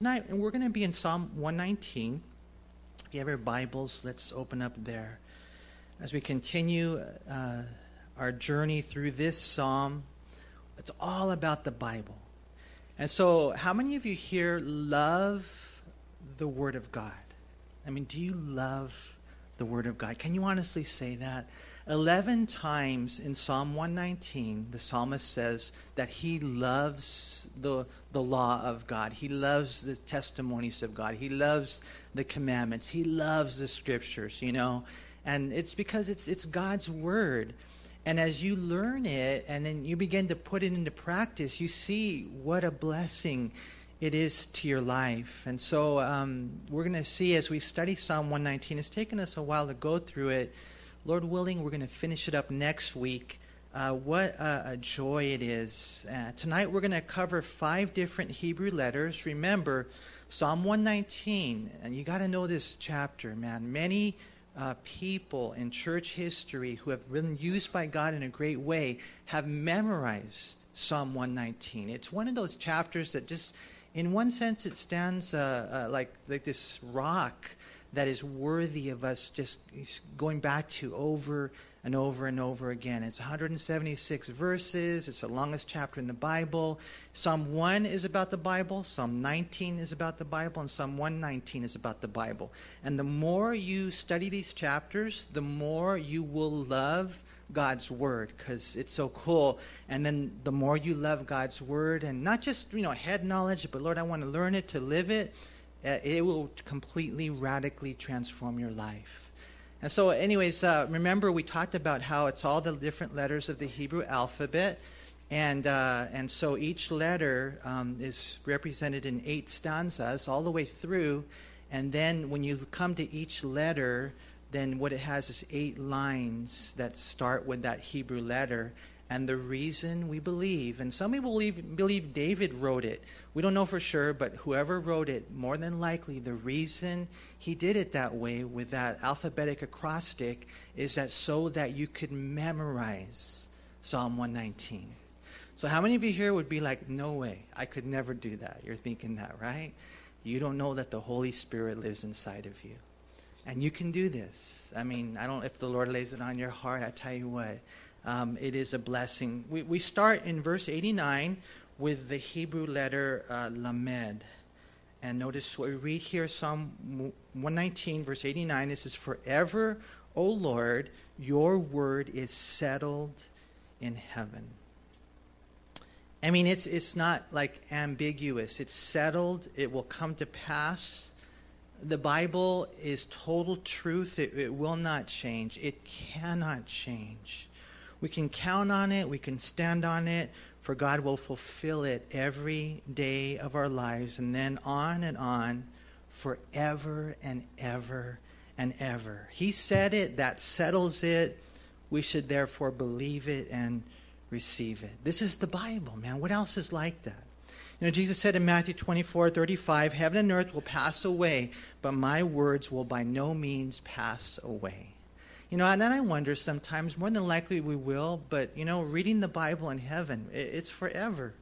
Tonight, and we're going to be in Psalm 119. If you have your Bibles, let's open up there. As we continue uh, our journey through this psalm, it's all about the Bible. And so, how many of you here love the Word of God? I mean, do you love the Word of God? Can you honestly say that? 11 times in Psalm 119, the psalmist says that he loves the, the law of God. He loves the testimonies of God. He loves the commandments. He loves the scriptures, you know. And it's because it's, it's God's word. And as you learn it and then you begin to put it into practice, you see what a blessing it is to your life. And so um, we're going to see as we study Psalm 119, it's taken us a while to go through it Lord willing, we're going to finish it up next week. Uh, what a, joy it is. Uh, tonight we're going to cover five different Hebrew letters. Remember, Psalm 119, and you got to know this chapter, man. Many uh, people in church history who have been used by God in a great way have memorized Psalm 119. It's one of those chapters that just, in one sense, it stands uh, uh, like, like this rock that is worthy of us just going back to over and over and over again. It's 176 verses. It's the longest chapter in the Bible. Psalm 1 is about the Bible, Psalm 19 is about the Bible, and Psalm 119 is about the Bible. And the more you study these chapters, the more you will love God's word because it's so cool. And then the more you love God's word and not just, you know, head knowledge, but Lord, I want to learn it to live it it will completely, radically transform your life. And so, anyways, uh, remember we talked about how it's all the different letters of the Hebrew alphabet. And, uh, and so each letter um, is represented in eight stanzas all the way through. And then when you come to each letter, then what it has is eight lines that start with that Hebrew letter. And the reason we believe, and some people believe, believe David wrote it. We don't know for sure, but whoever wrote it, more than likely, the reason he did it that way with that alphabetic acrostic is that so that you could memorize Psalm 119. So, how many of you here would be like, no way, I could never do that? You're thinking that, right? You don't know that the Holy Spirit lives inside of you. And you can do this. I mean, I don't, if the Lord lays it on your heart, I tell you what um, it is a blessing. We, we start in verse 89 with the Hebrew letter uh, Lamed. And notice what we read here, Psalm 119, verse 89. It says, Forever, O Lord, your word is settled in heaven. I mean, it's, it's not like ambiguous. It's settled. It will come to pass. The Bible is total truth. It, it will not change. It cannot change. We can count on it, we can stand on it, for God will fulfill it every day of our lives, and then on and on forever and ever and ever. He said it, that settles it. We should therefore believe it and receive it. This is the Bible, man. What else is like that? You know, Jesus said in Matthew 24, 35, Heaven and earth will pass away, but my words will by no means pass away. You know, and then I wonder sometimes, more than likely we will, but, you know, reading the Bible in heaven, it's forever,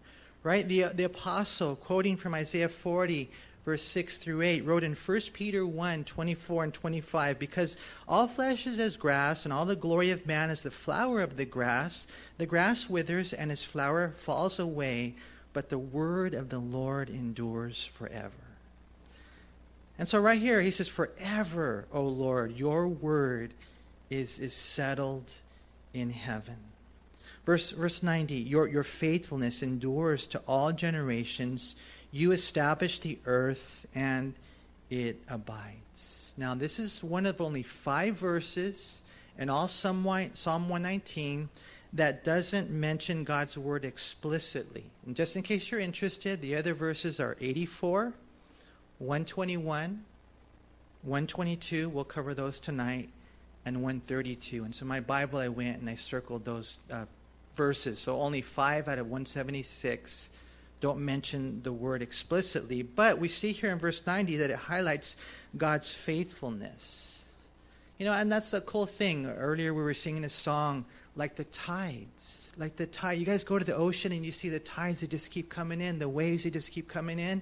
right? The, the apostle, quoting from Isaiah 40, verse 6 through 8, wrote in 1 Peter 1 24 and 25, Because all flesh is as grass, and all the glory of man is the flower of the grass. The grass withers, and its flower falls away, but the word of the Lord endures forever. And so, right here, he says, Forever, O Lord, your word is, is settled in heaven. Verse, verse 90 your, your faithfulness endures to all generations. You establish the earth and it abides. Now, this is one of only five verses in all Psalm 119 that doesn't mention God's word explicitly. And just in case you're interested, the other verses are 84, 121, 122. We'll cover those tonight and 132. And so my Bible, I went and I circled those uh, verses. So only five out of 176 don't mention the word explicitly. But we see here in verse 90 that it highlights God's faithfulness. You know, and that's a cool thing. Earlier we were singing a song like the tides. Like the tide. You guys go to the ocean and you see the tides that just keep coming in, the waves that just keep coming in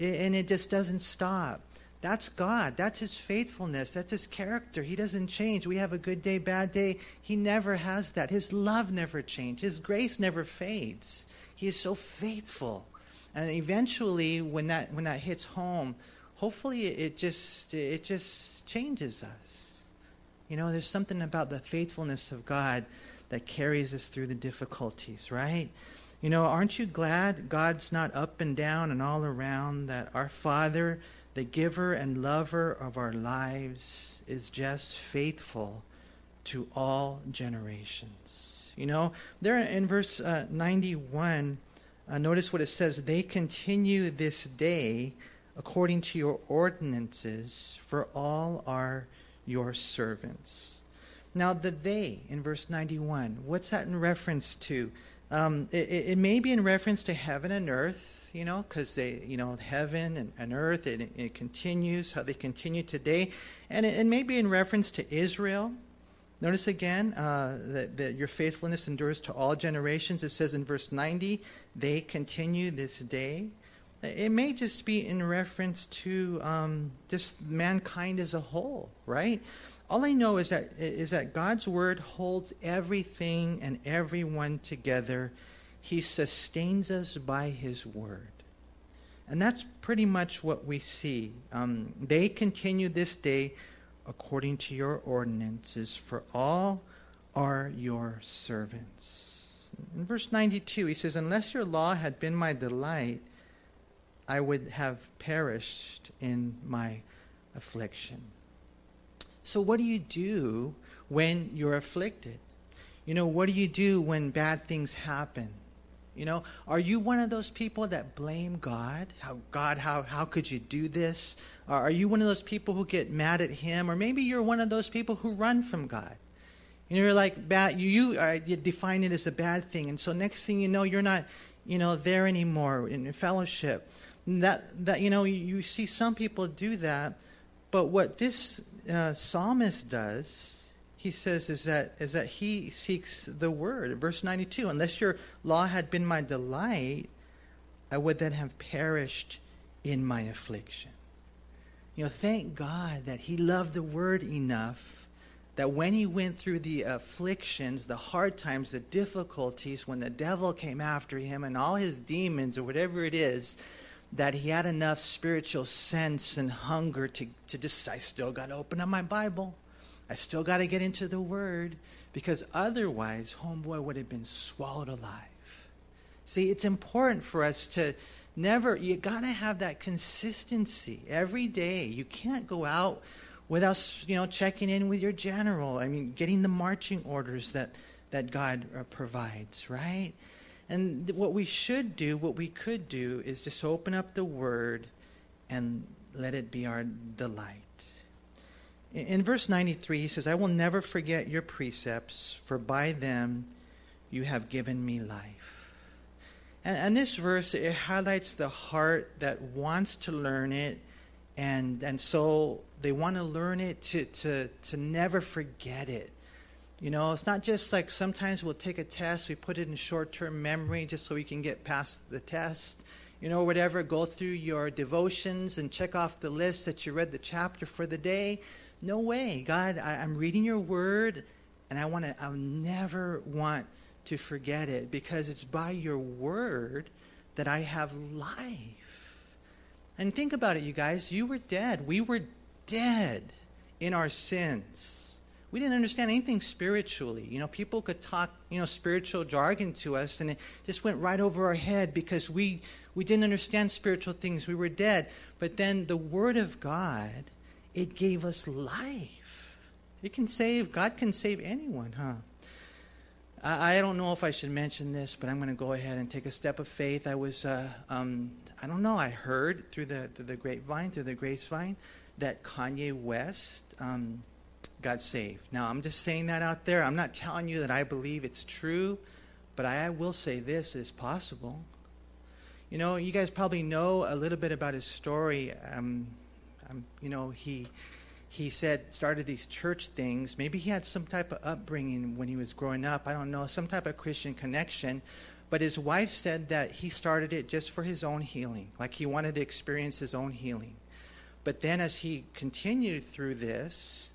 and it just doesn't stop. That's God. That's His faithfulness. That's His character. He doesn't change. We have a good day, bad day. He never has that. His love never changes. His grace never fades. He is so faithful. And eventually, when that when that hits home, hopefully it just it just changes us. You know, there's something about the faithfulness of God that carries us through the difficulties, right? You know, aren't you glad God's not up and down and all around, that our Father the giver and lover of our lives is just faithful to all generations. You know, there in verse uh, 91, uh, notice what it says they continue this day according to your ordinances, for all are your servants. Now, the they in verse 91, what's that in reference to? Um, it, it may be in reference to heaven and earth you know, because they, you know, heaven and, and earth, it, it, continues, how they continue today. And it, it, may be in reference to Israel. Notice again uh, that, that your faithfulness endures to all generations. It says in verse 90, they continue this day. It may just be in reference to um, just mankind as a whole, right? All I know is that, is that God's word holds everything and everyone together he sustains us by His word. And that's pretty much what we see. Um, they continue this day according to your ordinances, for all are your servants. In verse 92, he says, Unless your law had been my delight, I would have perished in my affliction. So, what do you do when you're afflicted? You know, what do you do when bad things happen? You know, are you one of those people that blame God? How God, how how could you do this? Are you one of those people who get mad at Him? Or maybe you're one of those people who run from God. You know, you're like bad. You you, uh, you define it as a bad thing, and so next thing you know, you're not, you know, there anymore in fellowship. That that you know, you, you see some people do that, but what this uh, psalmist does he says is that is that he seeks the word. Verse 92, unless your law had been my delight, I would then have perished in my affliction. You know, thank God that he loved the word enough that when he went through the afflictions, the hard times, the difficulties, when the devil came after him and all his demons or whatever it is, that he had enough spiritual sense and hunger to, to just, I still got to open up my Bible. I still got to get into the Word because otherwise, homeboy would have been swallowed alive. See, it's important for us to never, you got to have that consistency every day. You can't go out without, you know, checking in with your general. I mean, getting the marching orders that, that God uh, provides, right? And what we should do, what we could do, is just open up the Word and let it be our delight. In verse 93, he says, I will never forget your precepts, for by them you have given me life. And, and this verse, it highlights the heart that wants to learn it, and, and so they want to learn it to, to, to never forget it. You know, it's not just like sometimes we'll take a test, we put it in short term memory just so we can get past the test. You know, whatever, go through your devotions and check off the list that you read the chapter for the day. No way. God, I, am reading your word, and I want to, I'll never want to forget it because it's by your word that I have life. And think about it, you guys. You were dead. We were dead in our sins. We didn't understand anything spiritually. You know, people could talk, you know, spiritual jargon to us, and it just went right over our head because we, we didn't understand spiritual things. We were dead. But then the Word of God it gave us life. It can save, God can save anyone, huh? I, I don't know if I should mention this, but I'm going to go ahead and take a step of faith. I was, uh, um, I don't know, I heard through the, the grapevine, through the grapevine, that Kanye West um, got saved. Now, I'm just saying that out there. I'm not telling you that I believe it's true, but I will say this is possible. You know, you guys probably know a little bit about his story. Um, um, you know, he he said started these church things. Maybe he had some type of upbringing when he was growing up. I don't know, some type of Christian connection. But his wife said that he started it just for his own healing, like he wanted to experience his own healing. But then as he continued through this,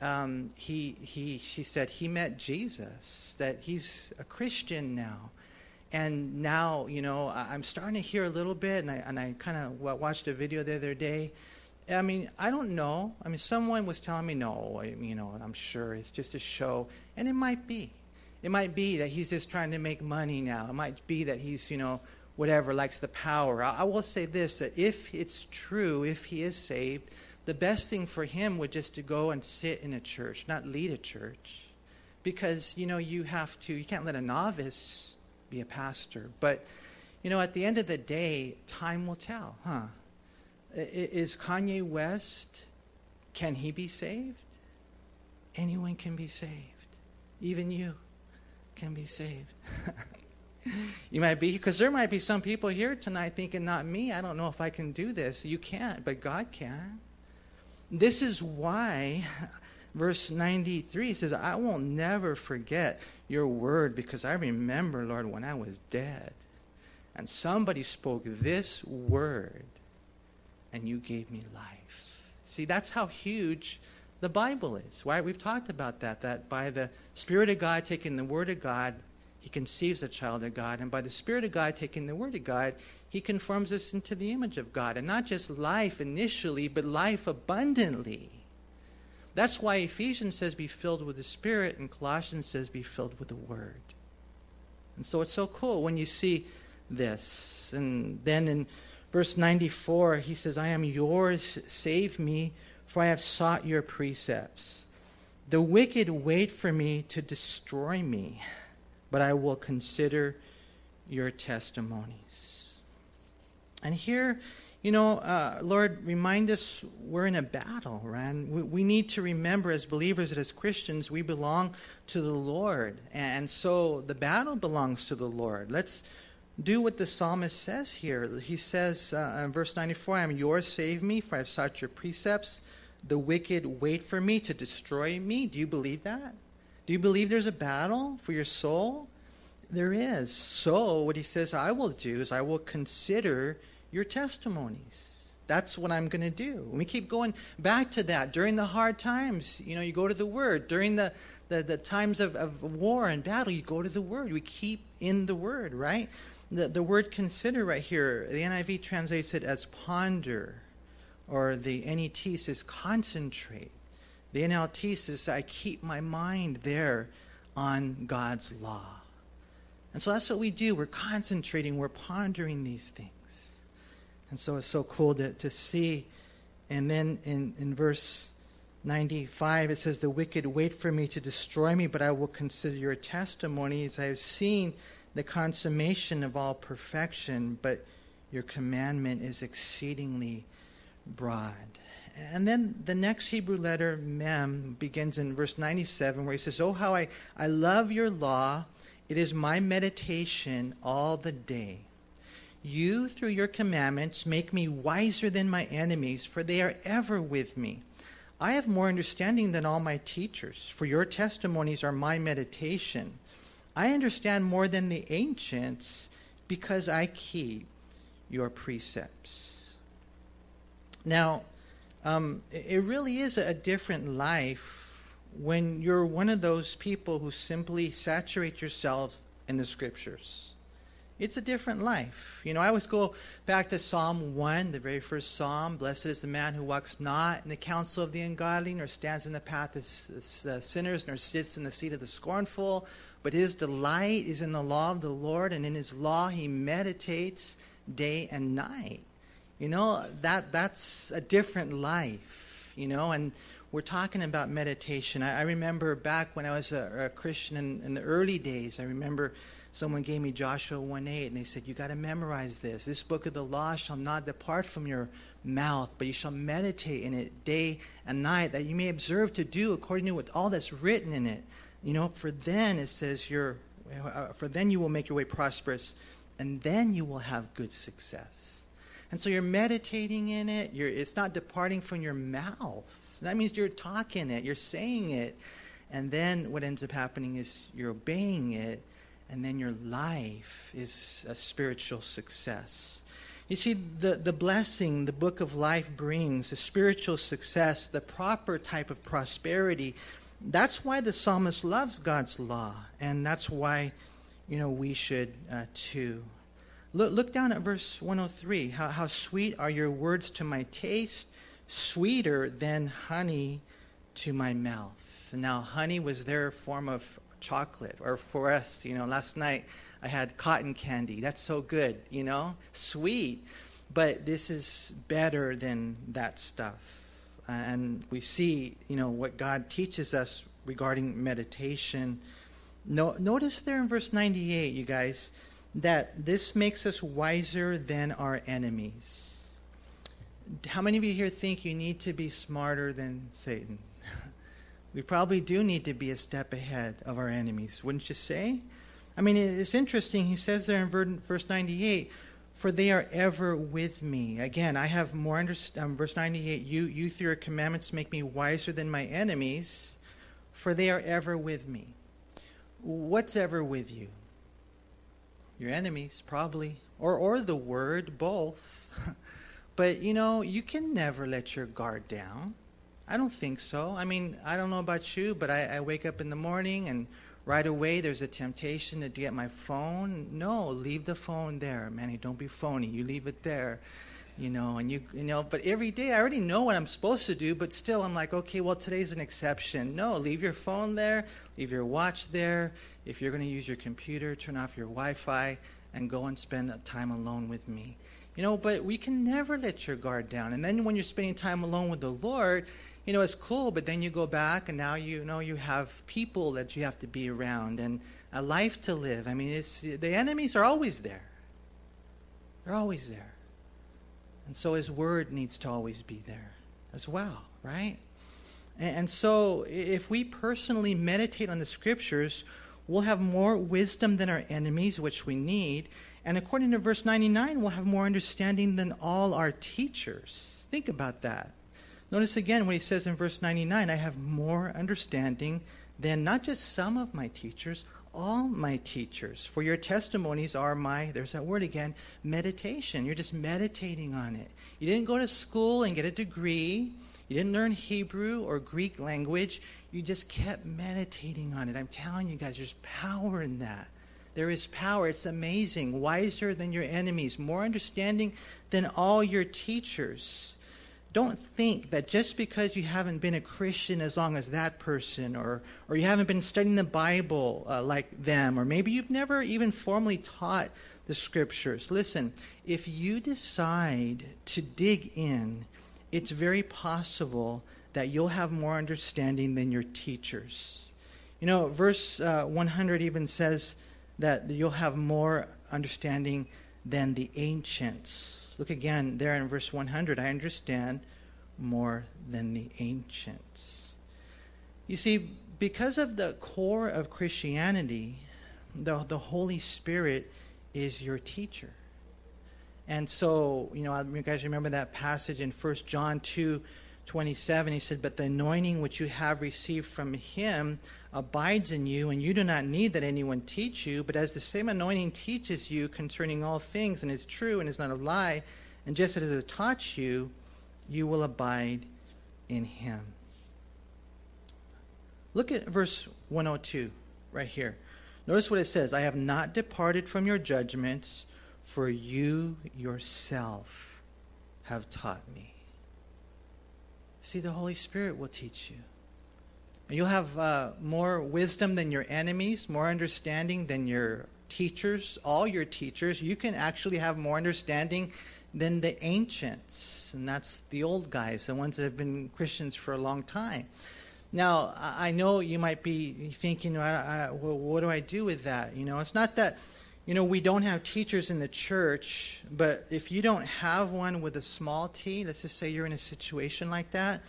um, he, he, she said he met Jesus, that he's a Christian now. And now, you know, I'm starting to hear a little bit, and I, and I kind of watched a video the other day. I mean, I don't know. I mean, someone was telling me, no, I, you know, I'm sure it's just a show. And it might be. It might be that he's just trying to make money now. It might be that he's, you know, whatever, likes the power. I, I will say this that if it's true, if he is saved, the best thing for him would just to go and sit in a church, not lead a church. Because, you know, you have to, you can't let a novice be a pastor. But, you know, at the end of the day, time will tell, huh? Is Kanye West, can he be saved? Anyone can be saved. Even you can be saved. you might be, because there might be some people here tonight thinking, not me, I don't know if I can do this. You can't, but God can. This is why verse 93 says, I will never forget your word because I remember, Lord, when I was dead. And somebody spoke this word and you gave me life. See, that's how huge the Bible is. Why we've talked about that, that by the Spirit of God taking the Word of God, he conceives a child of God, and by the Spirit of God taking the Word of God, he conforms us into the image of God. And not just life initially, but life abundantly. That's why Ephesians says be filled with the Spirit, and Colossians says be filled with the Word. And so it's so cool when you see this. And then in verse 94, he says, I am yours, save me, for I have sought your precepts. The wicked wait for me to destroy me, but I will consider your testimonies. And here, you know, uh, Lord, remind us we're in a battle, right? We, we, need to remember as believers and as Christians, we belong to the Lord. And so the battle belongs to the Lord. Let's do what the psalmist says here. He says uh, in verse 94 I am yours, save me, for I have sought your precepts. The wicked wait for me to destroy me. Do you believe that? Do you believe there's a battle for your soul? There is. So, what he says I will do is I will consider your testimonies. That's what I'm going to do. And we keep going back to that. During the hard times, you know, you go to the Word. During the, the, the times of, of war and battle, you go to the Word. We keep in the Word, right? The, the word consider right here, the NIV translates it as ponder, or the NET says concentrate. The NLT says I keep my mind there on God's law. And so that's what we do. We're concentrating, we're pondering these things. And so it's so cool to, to see. And then in, in verse 95, it says, The wicked wait for me to destroy me, but I will consider your testimonies. I have seen the consummation of all perfection, but your commandment is exceedingly broad. And then the next Hebrew letter, Mem, begins in verse 97, where he says, Oh, how I, I love your law. It is my meditation all the day. You, through your commandments, make me wiser than my enemies, for they are ever with me. I have more understanding than all my teachers, for your testimonies are my meditation. I understand more than the ancients because I keep your precepts. Now, um, it really is a different life when you're one of those people who simply saturate yourself in the scriptures. It's a different life. You know, I always go back to Psalm 1, the very first psalm. Blessed is the man who walks not in the counsel of the ungodly, nor stands in the path of sinners, nor sits in the seat of the scornful, but his delight is in the law of the Lord, and in his law he meditates day and night. You know, that that's a different life, you know, and we're talking about meditation. I, I remember back when I was a, a Christian in, in, the early days, I remember someone gave me Joshua 1 8, and they said, You got to memorize this. This book of the law shall not depart from your mouth, but you shall meditate in it day and night, that you may observe to do according to what, all that's written in it. You know, for then it says you're, uh, for then you will make your way prosperous, and then you will have good success. And so you're meditating in it. You're, it's not departing from your mouth. That means you're talking it, you're saying it, and then what ends up happening is you're obeying it, and then your life is a spiritual success. You see, the, the blessing the book of life brings, the spiritual success, the proper type of prosperity, that's why the psalmist loves God's law, and that's why, you know, we should uh, too. Look, look down at verse 103. How, how sweet are your words to my taste, sweeter than honey to my mouth. Now, honey was their form of chocolate, or for us, you know, last night I had cotton candy. That's so good, you know, sweet. But this is better than that stuff. And we see, you know, what God teaches us regarding meditation. No, notice there in verse 98, you guys, that this makes us wiser than our enemies. How many of you here think you need to be smarter than Satan? we probably do need to be a step ahead of our enemies, wouldn't you say? I mean, it's interesting. He says there in verse 98, for they are ever with me. Again, I have more understand. Um, verse 98, you, you through your commandments make me wiser than my enemies, for they are ever with me. What's ever with you? Your enemies, probably. Or, or the word, both. but, you know, you can never let your guard down. I don't think so. I mean, I don't know about you, but I, I wake up in the morning and right away there's a temptation to get my phone. No, leave the phone there, Manny. Don't be phony. You leave it there, you know. And you, you know. But every day I already know what I'm supposed to do. But still, I'm like, okay, well today's an exception. No, leave your phone there. Leave your watch there. If you're going to use your computer, turn off your Wi-Fi and go and spend time alone with me. You know, but we can never let your guard down. And then when you're spending time alone with the Lord, you know, it's cool, but then you go back and now you know you have people that you have to be around and a life to live. I mean, it's the enemies are always there. They're always there. And so his word needs to always be there as well, right? And, and so if we personally meditate on the scriptures, we'll have more wisdom than our enemies, which we need. And according to verse 99, we'll have more understanding than all our teachers. Think about that. Notice again when he says in verse 99, I have more understanding than not just some of my teachers, all my teachers. For your testimonies are my, there's that word again, meditation. You're just meditating on it. You didn't go to school and get a degree. You didn't learn Hebrew or Greek language. You just kept meditating on it. I'm telling you guys, there's power in that. There is power. It's amazing. Wiser than your enemies, more understanding than all your teachers don't think that just because you haven't been a Christian as long as that person, or, or you haven't been studying the Bible uh, like them, or maybe you've never even formally taught the scriptures. Listen, if you decide to dig in, it's very possible that you'll have more understanding than your teachers. You know, verse uh, 100 even says that you'll have more understanding than the ancients. Look again there in verse 100. I understand more than the ancients. You see, because of the core of Christianity, the, the Holy Spirit is your teacher. And so, you know, you guys remember that passage in 1 John 2 27. He said, But the anointing which you have received from him abides in you, and you do not need that anyone teach you, but as the same anointing teaches you concerning all things, and is true and is not a lie, and just as it has taught you, you will abide in him. Look at verse 102 right here. Notice what it says I have not departed from your judgments, for you yourself have taught me. See, the Holy Spirit will teach you. You'll have uh, more wisdom than your enemies, more understanding than your teachers, all your teachers. You can actually have more understanding than the ancients, and that's the old guys, the ones that have been Christians for a long time. Now, I know you might be thinking, I, I, well, what do I do with that? You know, it's not that, you know, we don't have teachers in the church, but if you don't have one with a small t, let's just say you're in a situation like that,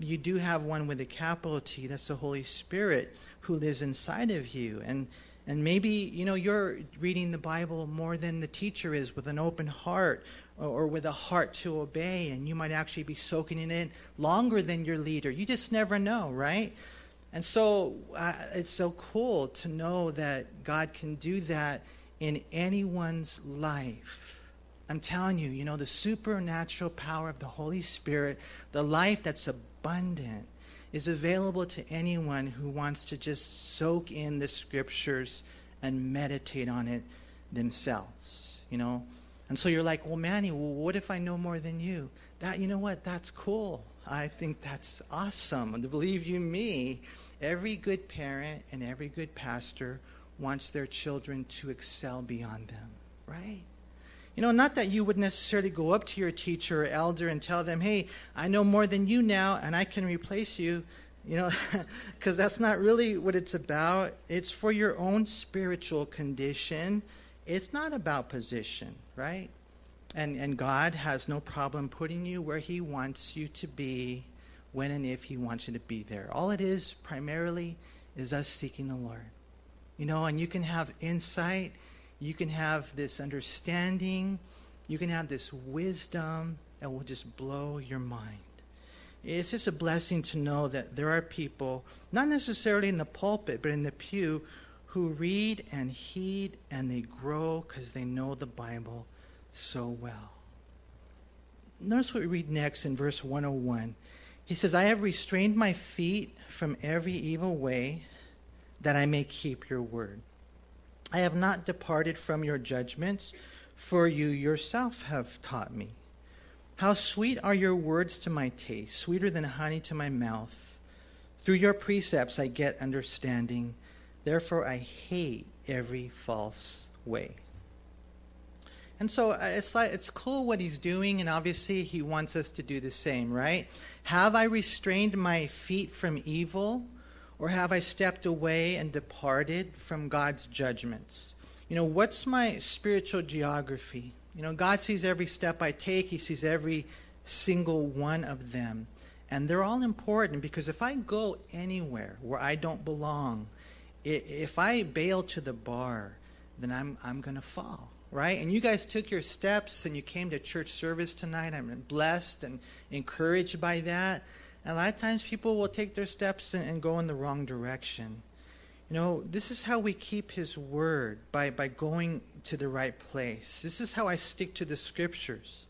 you do have one with a capital T. That's the Holy Spirit who lives inside of you. And and maybe you know you're reading the Bible more than the teacher is with an open heart or, or with a heart to obey, and you might actually be soaking in it longer than your leader. You just never know, right? And so uh, it's so cool to know that God can do that in anyone's life. I'm telling you, you know, the supernatural power of the Holy Spirit, the life that's abundant, is available to anyone who wants to just soak in the scriptures and meditate on it themselves, you know. And so you're like, well, Manny, well, what if I know more than you? That, you know what? That's cool. I think that's awesome. And believe you me, every good parent and every good pastor wants their children to excel beyond them, right? You know, not that you would necessarily go up to your teacher or elder and tell them, hey, I know more than you now and I can replace you, you know, because that's not really what it's about. It's for your own spiritual condition, it's not about position, right? And, and God has no problem putting you where He wants you to be when and if He wants you to be there. All it is primarily is us seeking the Lord. You know, and you can have insight you can have this understanding, you can have this wisdom that will just blow your mind. It's just a blessing to know that there are people, not necessarily in the pulpit, but in the pew, who read and heed and they grow because they know the Bible so well. Notice what we read next in verse 101. He says, I have restrained my feet from every evil way that I may keep your word. I have not departed from your judgments, for you yourself have taught me. How sweet are your words to my taste, sweeter than honey to my mouth. Through your precepts I get understanding. Therefore I hate every false way. And so uh, it's like it's cool what he's doing, and obviously he wants us to do the same, right? Have I restrained my feet from evil? Or have I stepped away and departed from God's judgments? You know, what's my spiritual geography? You know, God sees every step I take, He sees every single one of them. And they're all important because if I go anywhere where I don't belong, if I bail to the bar, then I'm, I'm going to fall, right? And you guys took your steps and you came to church service tonight. I'm blessed and encouraged by that. And a lot of times people will take their steps and, and go in the wrong direction. You know, this is how we keep His Word by, by going to the right place. This is how I stick to the Scriptures.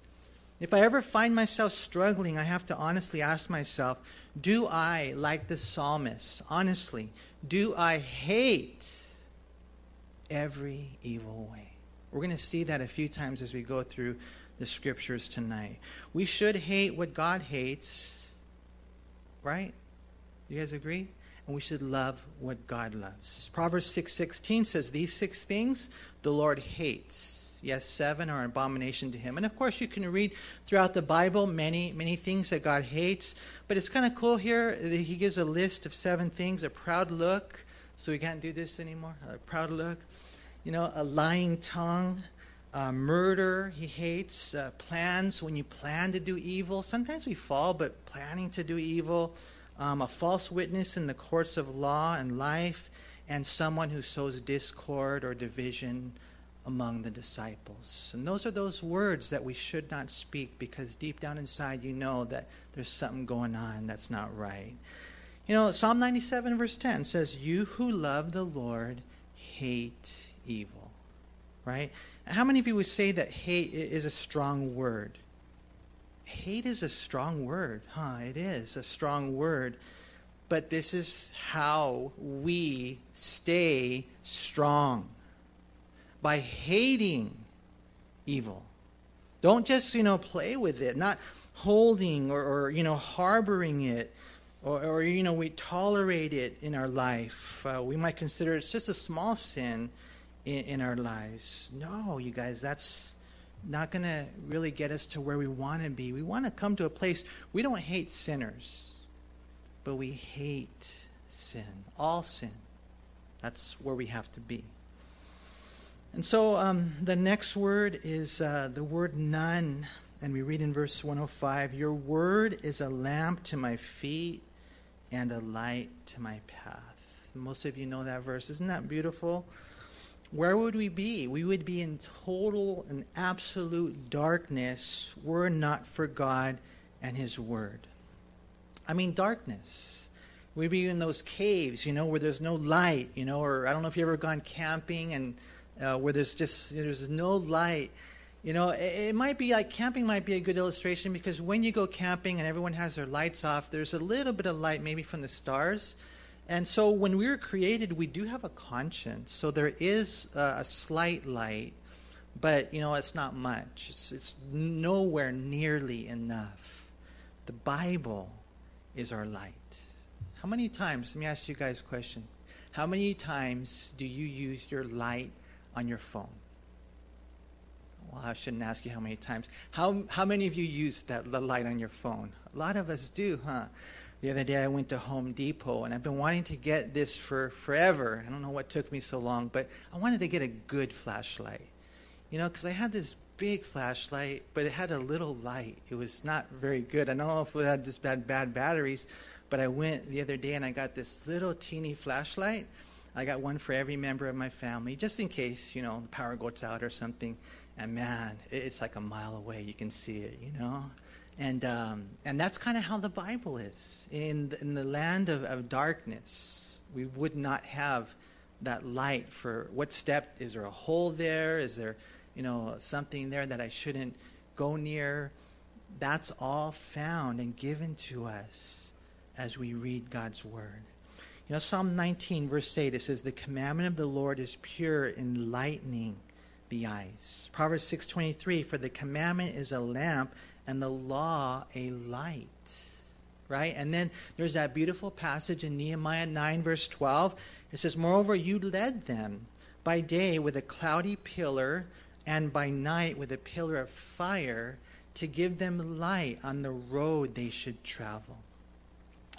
If I ever find myself struggling, I have to honestly ask myself do I, like the psalmist, honestly, do I hate every evil way? We're going to see that a few times as we go through the Scriptures tonight. We should hate what God hates right? You guys agree? And we should love what God loves. Proverbs 6:16 says these six things the Lord hates. Yes, seven are an abomination to him. And of course you can read throughout the Bible many many things that God hates, but it's kind of cool here he gives a list of seven things, a proud look, so we can't do this anymore. A proud look. You know, a lying tongue, uh, murder, he hates. Uh, plans, when you plan to do evil. Sometimes we fall, but planning to do evil. Um, a false witness in the courts of law and life. And someone who sows discord or division among the disciples. And those are those words that we should not speak because deep down inside you know that there's something going on that's not right. You know, Psalm 97, verse 10 says, You who love the Lord hate evil. Right? How many of you would say that hate is a strong word? Hate is a strong word, huh? It is a strong word. But this is how we stay strong by hating evil. Don't just, you know, play with it, not holding or, or you know, harboring it. Or, or, you know, we tolerate it in our life. Uh, we might consider it's just a small sin in, in our lives. No, you guys, that's not going to really get us to where we want to be. We want to come to a place we don't hate sinners, but we hate sin, all sin. That's where we have to be. And so um, the next word is uh, the word Nun. And we read in verse 105 Your word is a lamp to my feet and a light to my path. Most of you know that verse. Isn't that beautiful? Where would we be? We would be in total and absolute darkness were not for God and His Word. I mean, darkness. We'd be in those caves, you know, where there's no light, you know, or I don't know if you've ever gone camping and uh, where there's just there's no light. You know, it, it, might be like camping might be a good illustration because when you go camping and everyone has their lights off, there's a little bit of light maybe from the stars. And so when we were created, we do have a conscience. So there is uh, a slight light, but you know, it's not much. It's, it's nowhere nearly enough. The Bible is our light. How many times, let me ask you guys a question. How many times do you use your light on your phone? Well, I shouldn't ask you how many times. How, how many of you use that the light on your phone? A lot of us do, huh? The other day I went to Home Depot and I've been wanting to get this for forever. I don't know what took me so long, but I wanted to get a good flashlight. You know, because I had this big flashlight, but it had a little light. It was not very good. I don't know if it had just bad, bad batteries, but I went the other day and I got this little teeny flashlight. I got one for every member of my family, just in case, you know, the power goes out or something. And man, it's like a mile away. You can see it, you know? And, um, and that's kind of how the Bible is. In, in the land of, of darkness, we would not have that light for what step is there a hole there is there you know something there that i shouldn't go near that's all found and given to us as we read God's word. You know, Psalm 19, verse 8, it says, The commandment of the Lord is pure, enlightening the eyes. Proverbs 6.23, For the commandment is a lamp, and the law a light. Right? And then there's that beautiful passage in Nehemiah 9, verse 12. It says, Moreover, you led them by day with a cloudy pillar, and by night with a pillar of fire, to give them light on the road they should travel.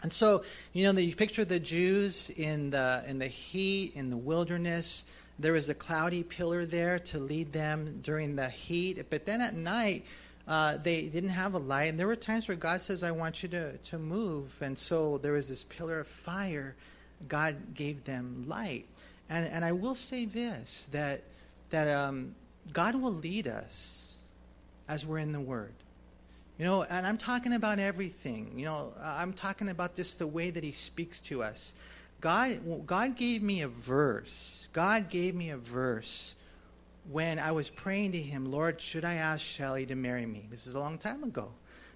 And so, you know, you picture the Jews in the, in the heat, in the wilderness. There was a cloudy pillar there to lead them during the heat. But then at night, uh, they didn't have a light. And there were times where God says, I want you to, to move. And so there was this pillar of fire. God gave them light. And, and I will say this that, that um, God will lead us as we're in the Word. You know, and I'm talking about everything. You know, I'm talking about just the way that He speaks to us. God, God gave me a verse. God gave me a verse when I was praying to Him, Lord, should I ask Shelly to marry me? This is a long time ago.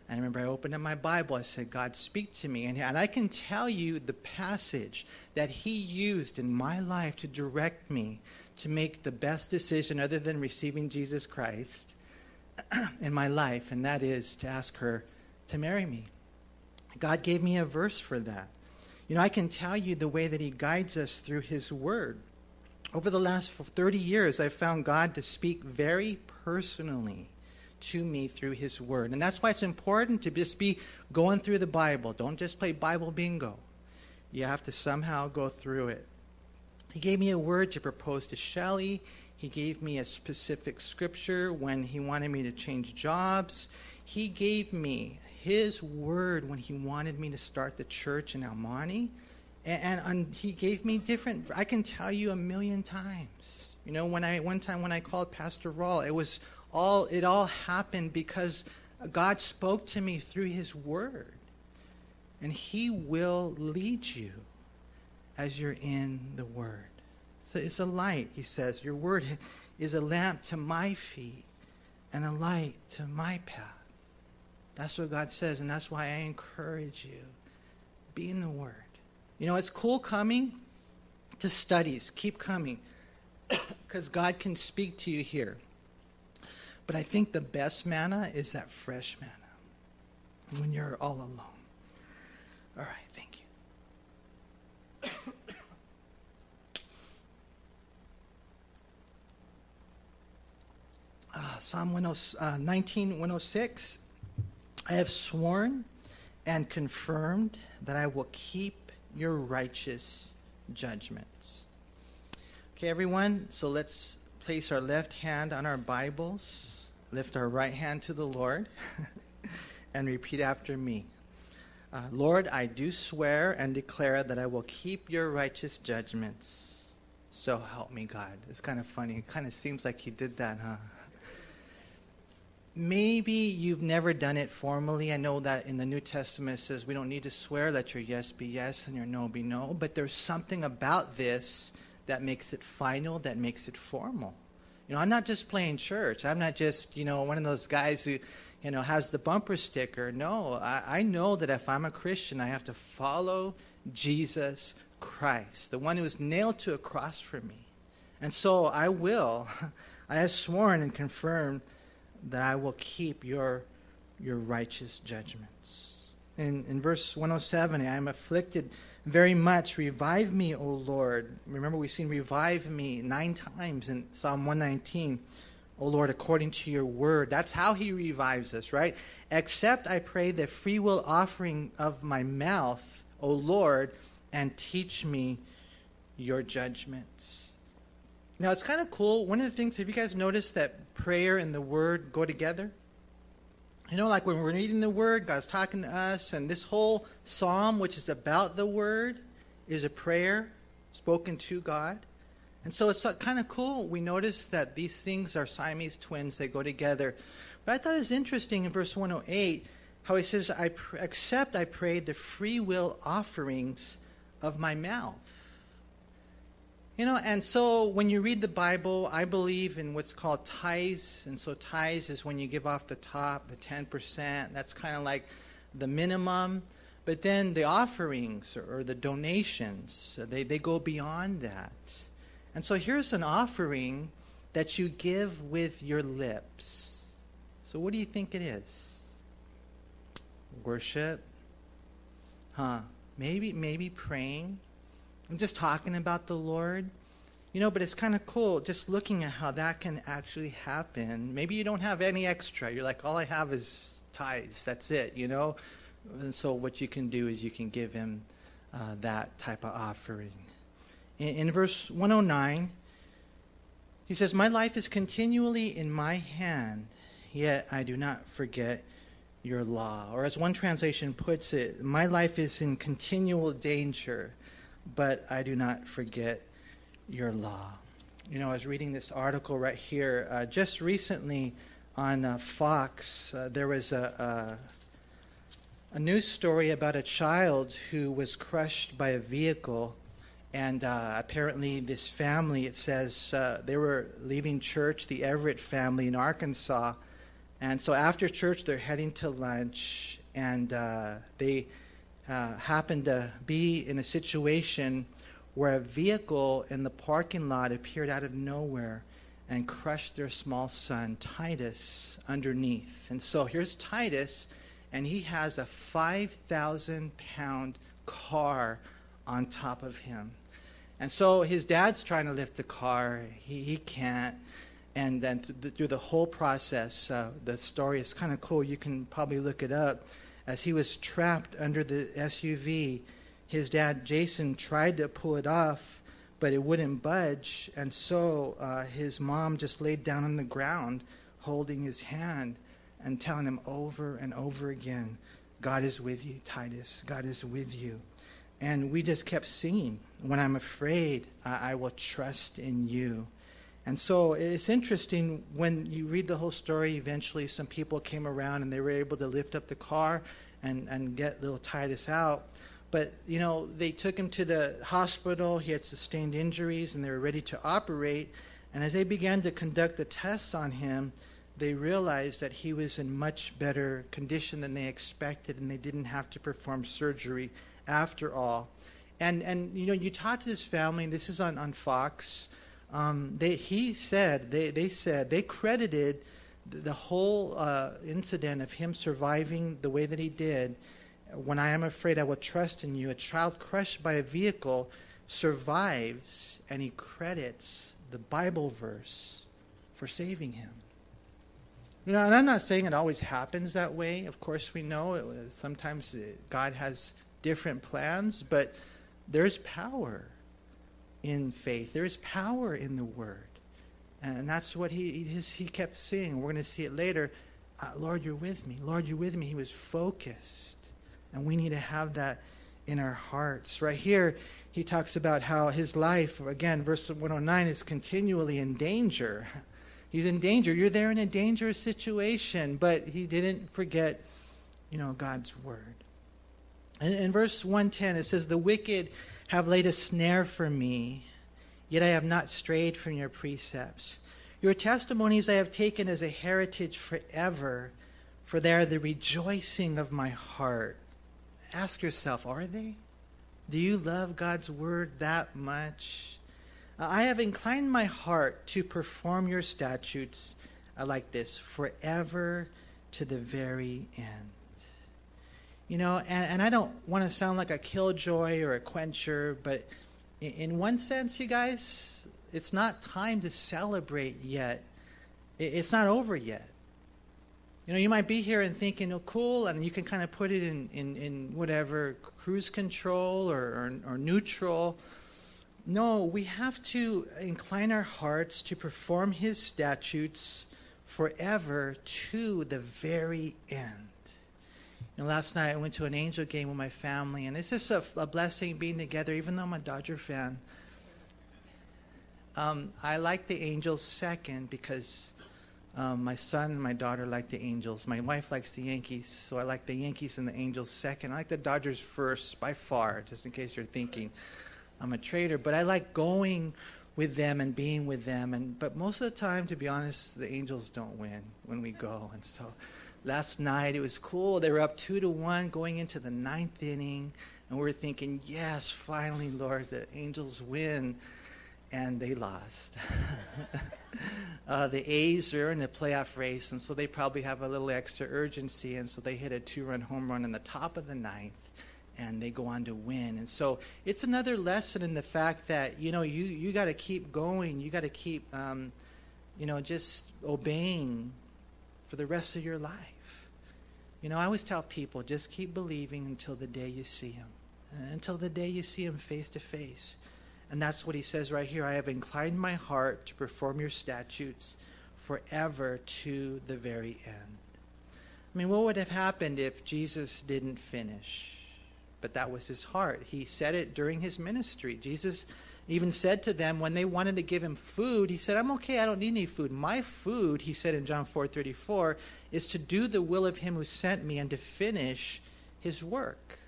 And I remember I opened up my Bible. I said, God, speak to me. And, and I can tell you the passage that He used in my life to direct me to make the best decision other than receiving Jesus Christ in my life, and that is to ask her to marry me. God gave me a verse for that. You know, I can tell you the way that He guides us through His Word. Over the last 30 years, I've found God to speak very personally to me through His Word. And that's why it's important to just be going through the Bible. Don't just play Bible bingo, you have to somehow go through it. He gave me a word to propose to Shelley. He gave me a specific scripture when he wanted me to change jobs. He gave me his word when he wanted me to start the church in Monte. And, and, he gave me different, I can tell you a million times. You know, when I, one time when I called Pastor Rawl, it was all, it all happened because God spoke to me through his word. And he will lead you as you're in the word. So it's a light, he says. Your word is a lamp to my feet and a light to my path. That's what God says, and that's why I encourage you. Be in the Word. You know, it's cool coming to studies. Keep coming because God can speak to you here. But I think the best manna is that fresh manna when you're all alone. All right, thank you. uh, Psalm 19, 106. I have sworn and confirmed that I will keep your righteous judgments. Okay, everyone, so let's place our left hand on our Bibles, lift our right hand to the Lord, and repeat after me. Uh, Lord, I do swear and declare that I will keep your righteous judgments. So help me, God. It's kind of funny. It kind of seems like you did that, huh? Maybe you've never done it formally. I know that in the New Testament it says we don't need to swear, let your yes be yes and your no be no. But there's something about this that makes it final, that makes it formal. You know, I'm not just playing church. I'm not just, you know, one of those guys who, you know, has the bumper sticker. No, I, I know that if I'm a Christian, I have to follow Jesus Christ, the one who was nailed to a cross for me. And so I will, I have sworn and confirmed that I will keep your, your righteous judgments. In, in verse 107, I am afflicted very much. Revive me, O Lord. Remember, we've seen revive me nine times in Psalm 119. O Lord, according to your word. That's how he revives us, right? Accept, I pray, the free will offering of my mouth, O Lord, and teach me your judgments. Now, it's kind of cool. One of the things, have you guys noticed that prayer and the word go together? You know, like when we're reading the Word, God's talking to us, and this whole psalm, which is about the Word, is a prayer spoken to God. And so it's uh, kind of cool. We notice that these things are Siamese twins, they go together. But I thought it was interesting in verse 108 how he says, I pr- accept, I pray, the free will offerings of my mouth. You know, and so when you read the Bible, I believe in what's called tithes. And so tithes is when you give off the top, the 10%. That's kind of like the minimum. But then the offerings or, the donations, uh, they, they go beyond that. And so here's an offering that you give with your lips. So what do you think it is? Worship? Huh. Maybe maybe praying I'm just talking about the Lord. You know, but it's kind of cool just looking at how that can actually happen. Maybe you don't have any extra. You're like, all I have is tithes. That's it, you know? And so what you can do is you can give him uh, that type of offering. In, in verse 109, he says, My life is continually in my hand, yet I do not forget your law. Or as one translation puts it, my life is in continual danger but I do not forget your law. You know, I was reading this article right here. Uh, just recently on uh, Fox, uh, there was a, a, a, news story about a child who was crushed by a vehicle. And uh, apparently, this family, it says, uh, they were leaving church, the Everett family in Arkansas. And so after church, they're heading to lunch. And uh, they uh, happened to be in a situation where a vehicle in the parking lot appeared out of nowhere and crushed their small son, Titus, underneath. And so here's Titus, and he has a 5,000 pound car on top of him. And so his dad's trying to lift the car, he, he can't. And then through the whole process, uh, the story is kind of cool. You can probably look it up as he was trapped under the SUV, his dad, Jason, tried to pull it off, but it wouldn't budge. And so uh, his mom just laid down on the ground, holding his hand and telling him over and over again, God is with you, Titus. God is with you. And we just kept singing, When I'm afraid, I, I will trust in you. And so it's interesting when you read the whole story, eventually some people came around and they were able to lift up the car and, and get little Titus out. But, you know, they took him to the hospital. He had sustained injuries and they were ready to operate. And as they began to conduct the tests on him, they realized that he was in much better condition than they expected and they didn't have to perform surgery after all. And, and you know, you talk to this family, and this is on, on Fox um, they, he said, they, they said, they credited the whole uh, incident of him surviving the way that he did. When I am afraid, I will trust in you. A child crushed by a vehicle survives, and he credits the Bible verse for saving him. You know, and I'm not saying it always happens that way. Of course, we know it, was, sometimes God has different plans, but there's power in faith. There is power in the word. And that's what he, he kept seeing. We're going to see it later. Uh, Lord, you're with me. Lord, you're with me. He was focused. And we need to have that in our hearts. Right here, he talks about how his life, again, verse 109, is continually in danger. He's in danger. You're there in a dangerous situation, but he didn't forget, you know, God's word. And in verse 110, it says, The wicked have laid a snare for me, yet I have not strayed from your precepts. Your testimonies I have taken as a heritage forever, for they are the rejoicing of my heart. Ask yourself, are they? Do you love God's word that much? I have inclined my heart to perform your statutes uh, like this forever to the very end. You know, and, and I don't want to sound like a killjoy or a quencher, but in, in one sense, you guys, it's not time to celebrate yet. It, it's not over yet. You know, you might be here and thinking, oh, cool, and you can kind of put it in, in, in whatever cruise control or, or, or neutral no, we have to incline our hearts to perform his statutes forever to the very end. Know, last night I went to an angel game with my family, and it's just a, a blessing being together, even though I'm a Dodger fan. Um, I like the Angels second because um, my son and my daughter like the Angels. My wife likes the Yankees, so I like the Yankees and the Angels second. I like the Dodgers first by far, just in case you're thinking. I'm a traitor. but I like going with them and being with them. And but most of the time, to be honest, the Angels don't win when we go. And so last night it was cool. They were up two to one going into the ninth inning, and we were thinking, yes, finally, Lord, the Angels win. And they lost. uh, the A's are in the playoff race, and so they probably have a little extra urgency, and so they hit a two-run home run in the top of the ninth and they go on to win. And so it's another lesson in the fact that you know you you got to keep going. You got to keep um, you know just obeying for the rest of your life. You know, I always tell people just keep believing until the day you see him, until the day you see him face to face. And that's what he says right here. I have inclined my heart to perform your statutes forever to the very end. I mean, what would have happened if Jesus didn't finish? but that was his heart. He said it during his ministry. Jesus even said to them when they wanted to give him food, he said, I'm okay, I don't need any food. My food, he said in John 4:34, is to do the will of him who sent me and to finish his work.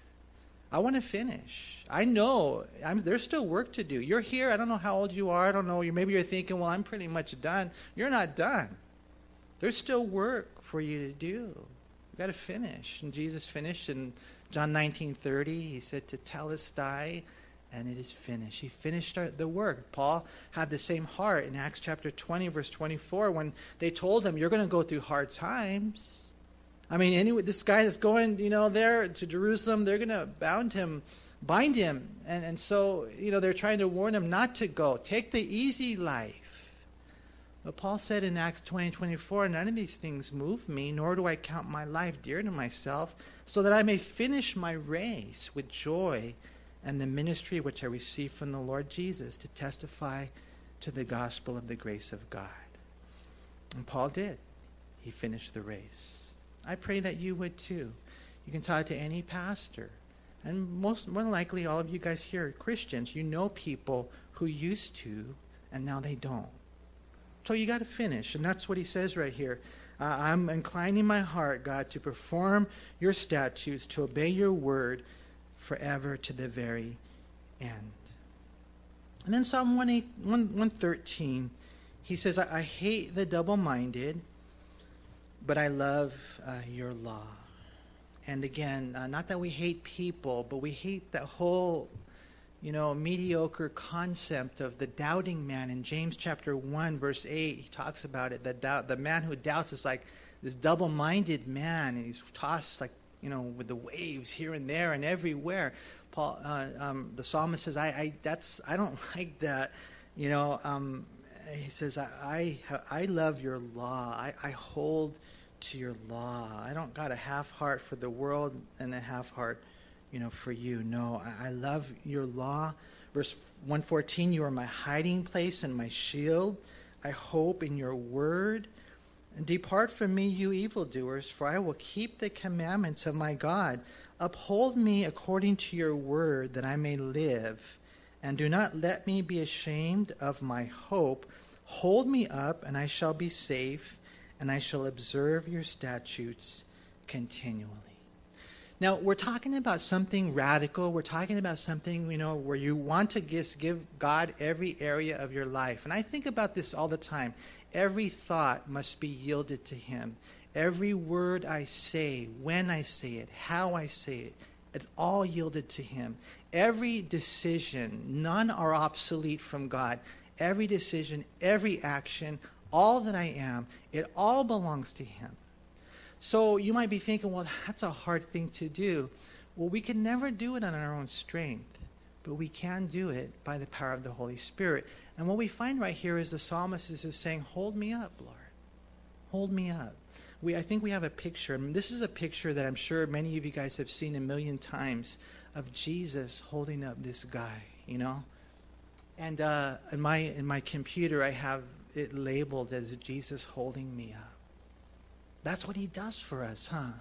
I want to finish. I know I'm, there's still work to do. You're here. I don't know how old you are. I don't know. You're, maybe you're thinking, well, I'm pretty much done. You're not done. There's still work for you to do. You've got to finish. And Jesus finished, and John 19:30, he said tetelestai, and it is finished. He finished the work. Paul had the same heart in Acts chapter 20, verse 24, when they told him, You're going to go through hard times. I mean, anyway, this guy that's going, you know, there to Jerusalem, they're going to bound him, bind him. And, and so, you know, they're trying to warn him not to go. Take the easy life. But Paul said in Acts 20 24, None of these things move me, nor do I count my life dear to myself, so that I may finish my race with joy and the ministry which I received from the Lord Jesus to testify to the gospel of the grace of God. And Paul did. He finished the race. I pray that you would too. You can talk to any pastor. And most more likely all of you guys here are Christians. You know people who used to and now they don't. So you got to finish. And that's what he says right here. I'm inclining my heart, God, to perform your statutes, to obey your word forever to the very end. And then Psalm 113, he says, I, I hate the double minded, but I love uh, your law. And again, uh, not that we hate people, but we hate that whole you know, mediocre concept of the doubting man in James chapter 1, verse 8. He talks about it. The, doubt, the man who doubts is like this double minded man, and he's tossed like, you know, with the waves here and there and everywhere. Paul, uh, um, the psalmist says, I, I, that's, I don't like that. You know, um, he says, I, I, I love your law. I, I hold to your law. I don't got a half heart for the world and a half heart you know, for you. No, I, I love your law. Verse 114, you are my hiding place and my shield. I hope in your word. Depart from me, you evildoers, for I will keep the commandments of my God. Uphold me according to your word, that I may live. And do not let me be ashamed of my hope, Hold me up, and I shall be safe, and I shall observe your statutes continually. Now, we're talking about something radical. We're talking about something, you know, where you want to give, give God every area of your life. And I think about this all the time. Every thought must be yielded to Him. Every word I say, when I say it, how I say it, it's all yielded to Him. Every decision, none are obsolete from God. Every decision, every action, all that I am, it all belongs to Him. So you might be thinking, well, that's a hard thing to do. Well, we can never do it on our own strength, but we can do it by the power of the Holy Spirit. And what we find right here is the psalmist is saying, Hold me up, Lord. Hold me up. We, I think we have a picture. This is a picture that I'm sure many of you guys have seen a million times of Jesus holding up this guy, you know? And uh, in, my, in my computer, I have it labeled as Jesus holding me up. That's what he does for us, huh?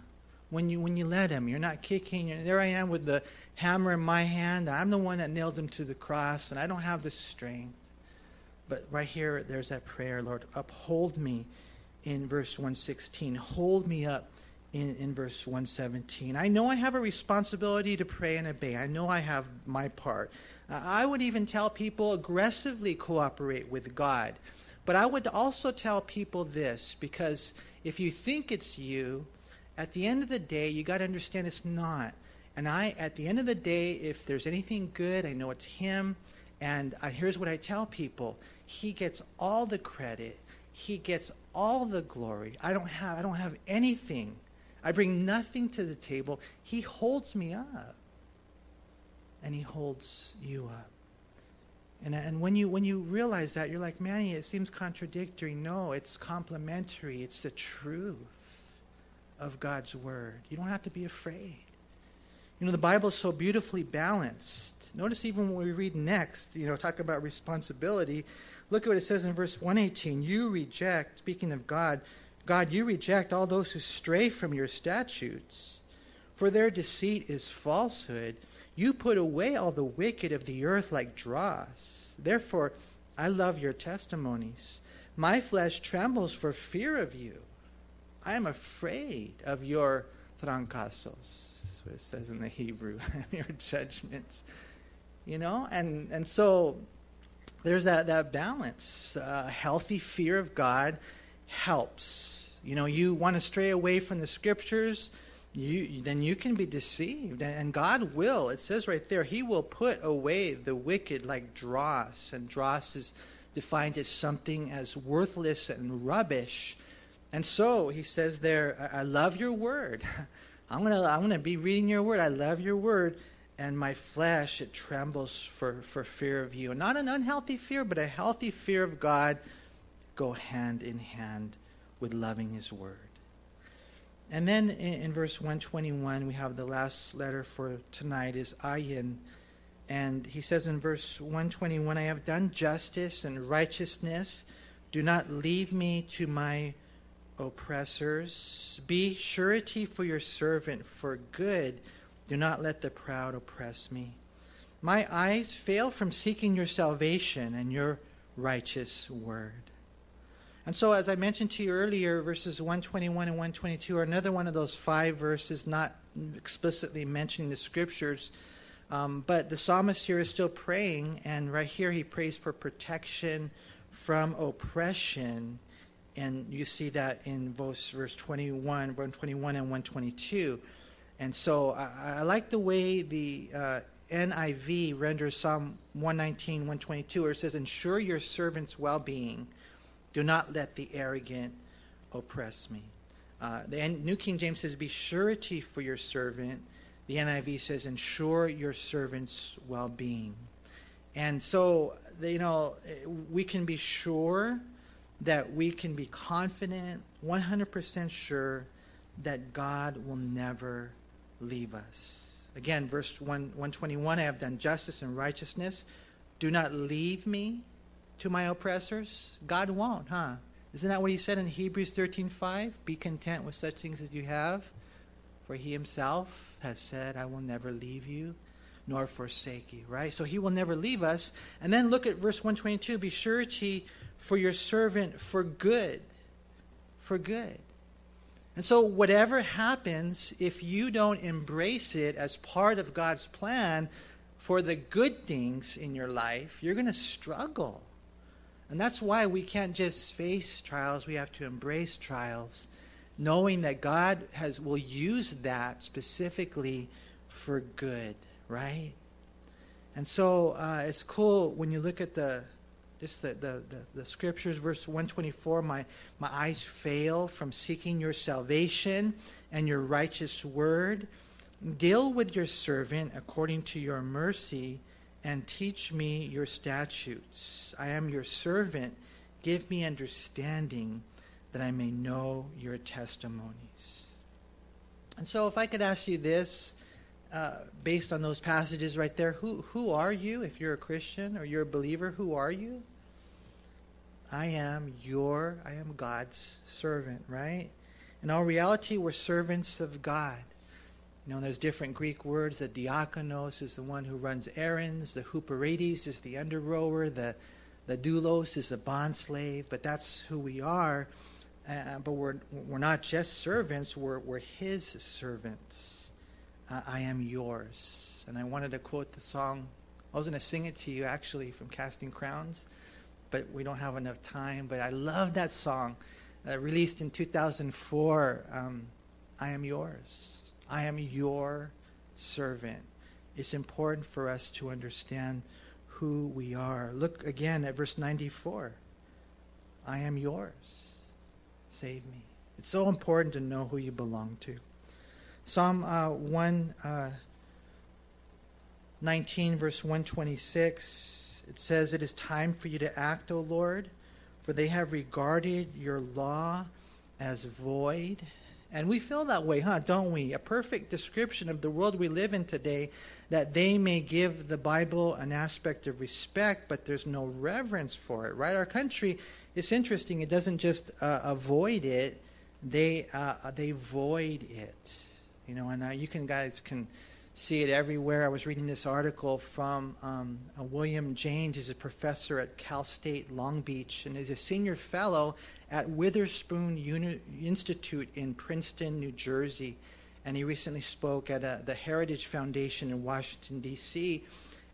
When you, when you let him, you're not kicking. You're, there I am with the hammer in my hand. I'm the one that nailed him to the cross, and I don't have the strength. But right here, there's that prayer, Lord, uphold me in verse 116. Hold me up in, in verse 117. I know I have a responsibility to pray and obey. I know I have my part. Uh, I would even tell people aggressively cooperate with God. But I would also tell people this because if you think it's you, at the end of the day, you got to understand it's not. And I, at the end of the day, if there's anything good, I know it's Him. And I, here's what I tell people He gets all the credit, He gets all the glory. I don't have, I don't have anything. I bring nothing to the table. He holds me up. And He holds you up. And, and when, you, when you realize that, you're like, Manny, it seems contradictory. No, it's complementary. It's the truth of God's Word. You don't have to be afraid. You know, the Bible is so beautifully balanced. Notice even when we read next, you know, talk about responsibility. Look at what it says in verse 118. You reject, speaking of God, God, you reject all those who stray from your statutes, for their deceit is falsehood. You put away all the wicked of the earth like dross. Therefore, I love your testimonies. My flesh trembles for fear of you. I am afraid of your trancasos. What it says in the Hebrew, your judgments. You know, and, and so there's that, that balance. Uh, healthy fear of God helps. You know, you want to stray away from the scriptures you then you can be deceived and god will it says right there he will put away the wicked like dross and dross is defined as something as worthless and rubbish and so he says there I love your word i'm going to i'm to be reading your word i love your word and my flesh it trembles for for fear of you not an unhealthy fear but a healthy fear of god go hand in hand with loving his word and then in, in, verse 121, we have the last letter for tonight is Ayin. And he says in verse 121, I have done justice and righteousness. Do not leave me to my oppressors. Be surety for your servant for good. Do not let the proud oppress me. My eyes fail from seeking your salvation and your righteous word. And so, as I mentioned to you earlier, verses 121 and 122 are another one of those five verses not explicitly mentioning the scriptures. Um, but the psalmist here is still praying, and right here he prays for protection from oppression. And you see that in verse, verse 21, 121 and 122. And so I, I like the way the uh, NIV renders Psalm 119, 122, where it says, Ensure your servant's well being do not let the arrogant oppress me. Uh, the New King James says, Be surety for your servant. The NIV says, Ensure your servant's well being. And so, you know, we can be sure that we can be confident, 100% sure that God will never leave us. Again, verse 1, 121 I have done justice and righteousness. Do not leave me to my oppressors? God won't, huh? Isn't that what he said in Hebrews 13:5? Be content with such things as you have, for he himself has said, I will never leave you nor forsake you, right? So he will never leave us. And then look at verse 122, be surety for your servant for good. For good. And so, whatever happens, if you don't embrace it as part of God's plan for the good things in your life, you're going to struggle. And that's why we can't just face trials, we have to embrace trials, knowing that God has, will use that specifically for good, right? And so uh, it's cool when you look at the just the, the, the, the, scriptures, verse 124, my, my eyes fail from seeking your salvation and your righteous word. Deal with your servant according to your mercy and teach me your statutes. I am your servant. Give me understanding that I may know your testimonies. And so, if I could ask you this, uh, based on those passages right there, who, who are you if you're a Christian or you're a believer? Who are you? I am your, I am God's servant, right? In all reality, we're servants of God. You know, there's different Greek words. The diakonos is the one who runs errands. The huperetes is the under rower. The, the doulos is a bond slave. But that's who we are. Uh, but we're, we're not just servants, we're, we're his servants. Uh, I am yours. And I wanted to quote the song. I was going to sing it to you actually from Casting Crowns but we don't have enough time. But I love that song, uh, released in 2004. Um, I am yours. I am your servant. It's important for us to understand who we are. Look again at verse 94. I am yours. Save me. It's so important to know who you belong to. Psalm uh, 119, uh, verse 126 it says, It is time for you to act, O Lord, for they have regarded your law as void. And we feel that way, huh? Don't we? A perfect description of the world we live in today that they may give the Bible an aspect of respect, but there's no reverence for it, right? Our country, it's interesting. It doesn't just uh, avoid it; they uh, they void it. You know, and uh, you can guys can see it everywhere. I was reading this article from um, William Jeynes. He's a professor at Cal State Long Beach and is a senior fellow at Witherspoon Uni- Institute in Princeton, New Jersey. And he recently spoke at a, uh, the Heritage Foundation in Washington, D.C.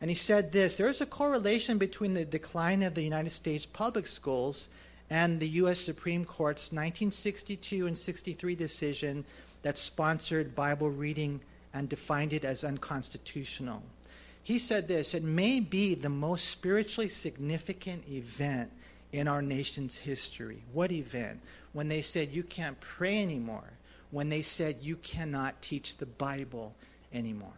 And he said this there's a correlation between the decline of the United States public schools and the U.S. Supreme Court's 1962 and 63 decision that sponsored Bible reading and defined it as unconstitutional. He said this it may be the most spiritually significant event in our nation's history. What event? When they said you can't pray anymore, when they said you cannot teach the Bible anymore.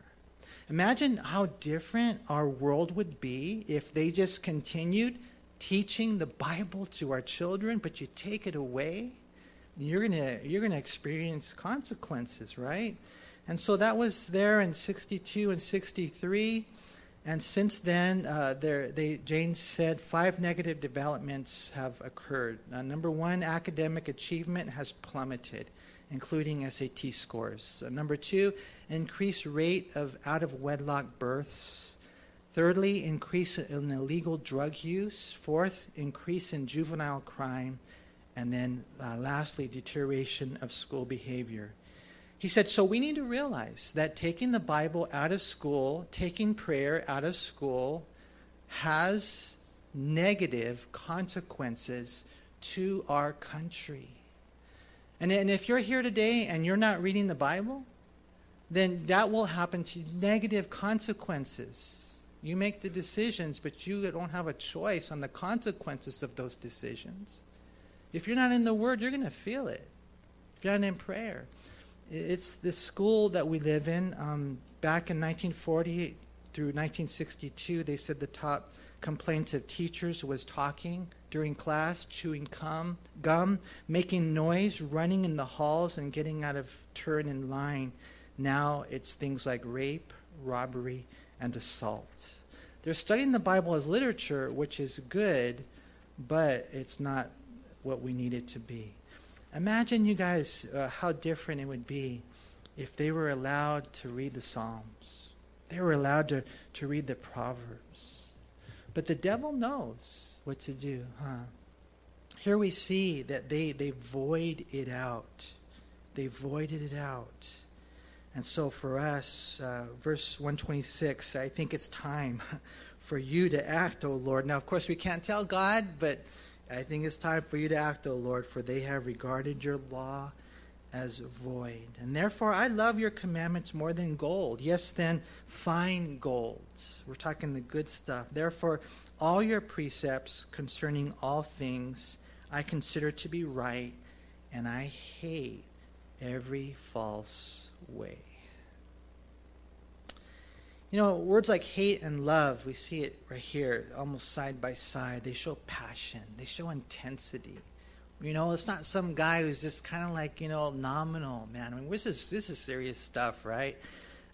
Imagine how different our world would be if they just continued teaching the Bible to our children, but you take it away. You're going you're going to experience consequences, right? And so that was there in 62 and 63. And since then, uh, there, they, Jeynes said five negative developments have occurred. Uh, number one, academic achievement has plummeted, including SAT scores. Uh, number two, increased rate of out of wedlock births. Thirdly, increase in illegal drug use. Fourth, increase in juvenile crime. And then uh, lastly, deterioration of school behavior. He said, So we need to realize that taking the Bible out of school, taking prayer out of school, has negative consequences to our country. And, and if you're here today and you're not reading the Bible, then that will happen to. Negative consequences. You make the decisions, but you don't have a choice on the consequences of those decisions. If you're not in the Word, you're going to feel it. If you're not in prayer. It's the school that we live in. Um, back in 1940 through 1962, they said the top complaint of teachers was talking during class, chewing gum, gum, making noise, running in the halls, and getting out of turn in line. Now it's things like rape, robbery, and assault. They're studying the Bible as literature, which is good, but it's not what we need it to be. Imagine, you guys, uh, how different it would be if they were allowed to read the Psalms. They were allowed to, to read the Proverbs. But the devil knows what to do, huh? here we see that they, they void it out. They voided it out. And so for us, uh, verse 126, I think it's time for you to act, O Lord. Now, of course, we can't tell God, but I think it's time for you to act, O Lord, for they have regarded your law as void. And therefore, I love your commandments more than gold. Yes, then, fine gold. We're talking the good stuff. Therefore, all your precepts concerning all things I consider to be right, and I hate every false way. You know, words like hate and love, we see it right here, almost side by side. They show passion, they show intensity. You know, it's not some guy who's just kind of like, you know, nominal, man. I mean, this is, this is serious stuff, right?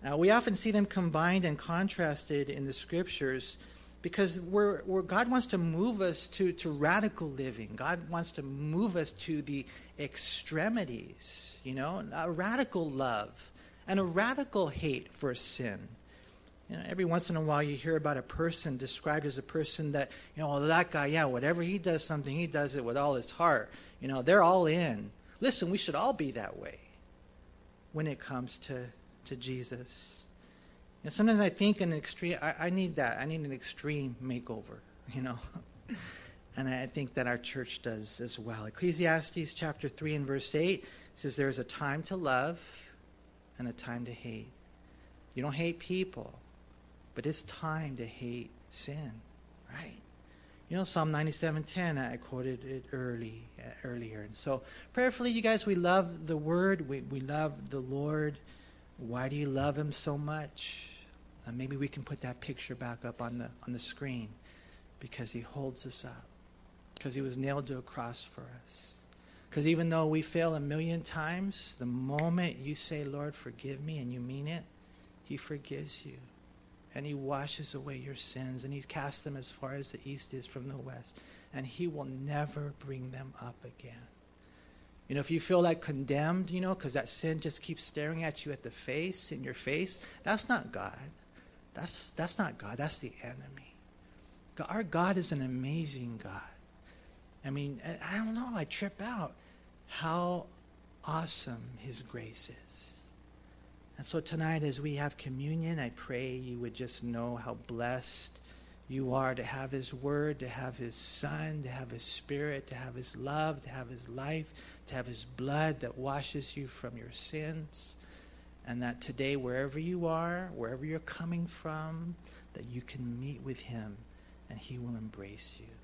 Uh, we often see them combined and contrasted in the scriptures because we're, we're, God wants to move us to, to radical living. God wants to move us to the extremities, you know, a radical love and a radical hate for sin. You know, every once in a while you hear about a person described as a person that, you know, well, that guy, yeah, whatever he does something, he does it with all his heart. You know, they're all in. Listen, we should all be that way when it comes to, to Jesus. You know, sometimes I think an extreme, I, I need that. I need an extreme makeover, you know. and I think that our church does as well. Ecclesiastes chapter 3 and verse 8 says there is a time to love and a time to hate. You don't hate people but it's time to hate sin, right? You know, Psalm 97:10, I quoted it early uh, earlier. And so, prayerfully, you guys, we love the Word. We, we love the Lord. Why do you love Him so much? Uh, maybe we can put that picture back up on the, on the screen because He holds us up, because He was nailed to a cross for us. Because even though we fail a million times, the moment you say, Lord, forgive me, and you mean it, He forgives you and he washes away your sins and he casts them as far as the east is from the west and he will never bring them up again. You know if you feel like condemned you know because that sin just keeps staring at you at the face in your face that's not god. That's that's not god. That's the enemy. God, our god is an amazing god. I mean i don't know i trip out how awesome his grace is and so tonight, as we have communion, I pray you would just know how blessed you are to have His Word, to have His Son, to have His Spirit, to have His love, to have His life, to have His blood that washes you from your sins. And that today, wherever you are, wherever you're coming from, that you can meet with Him and He will embrace you.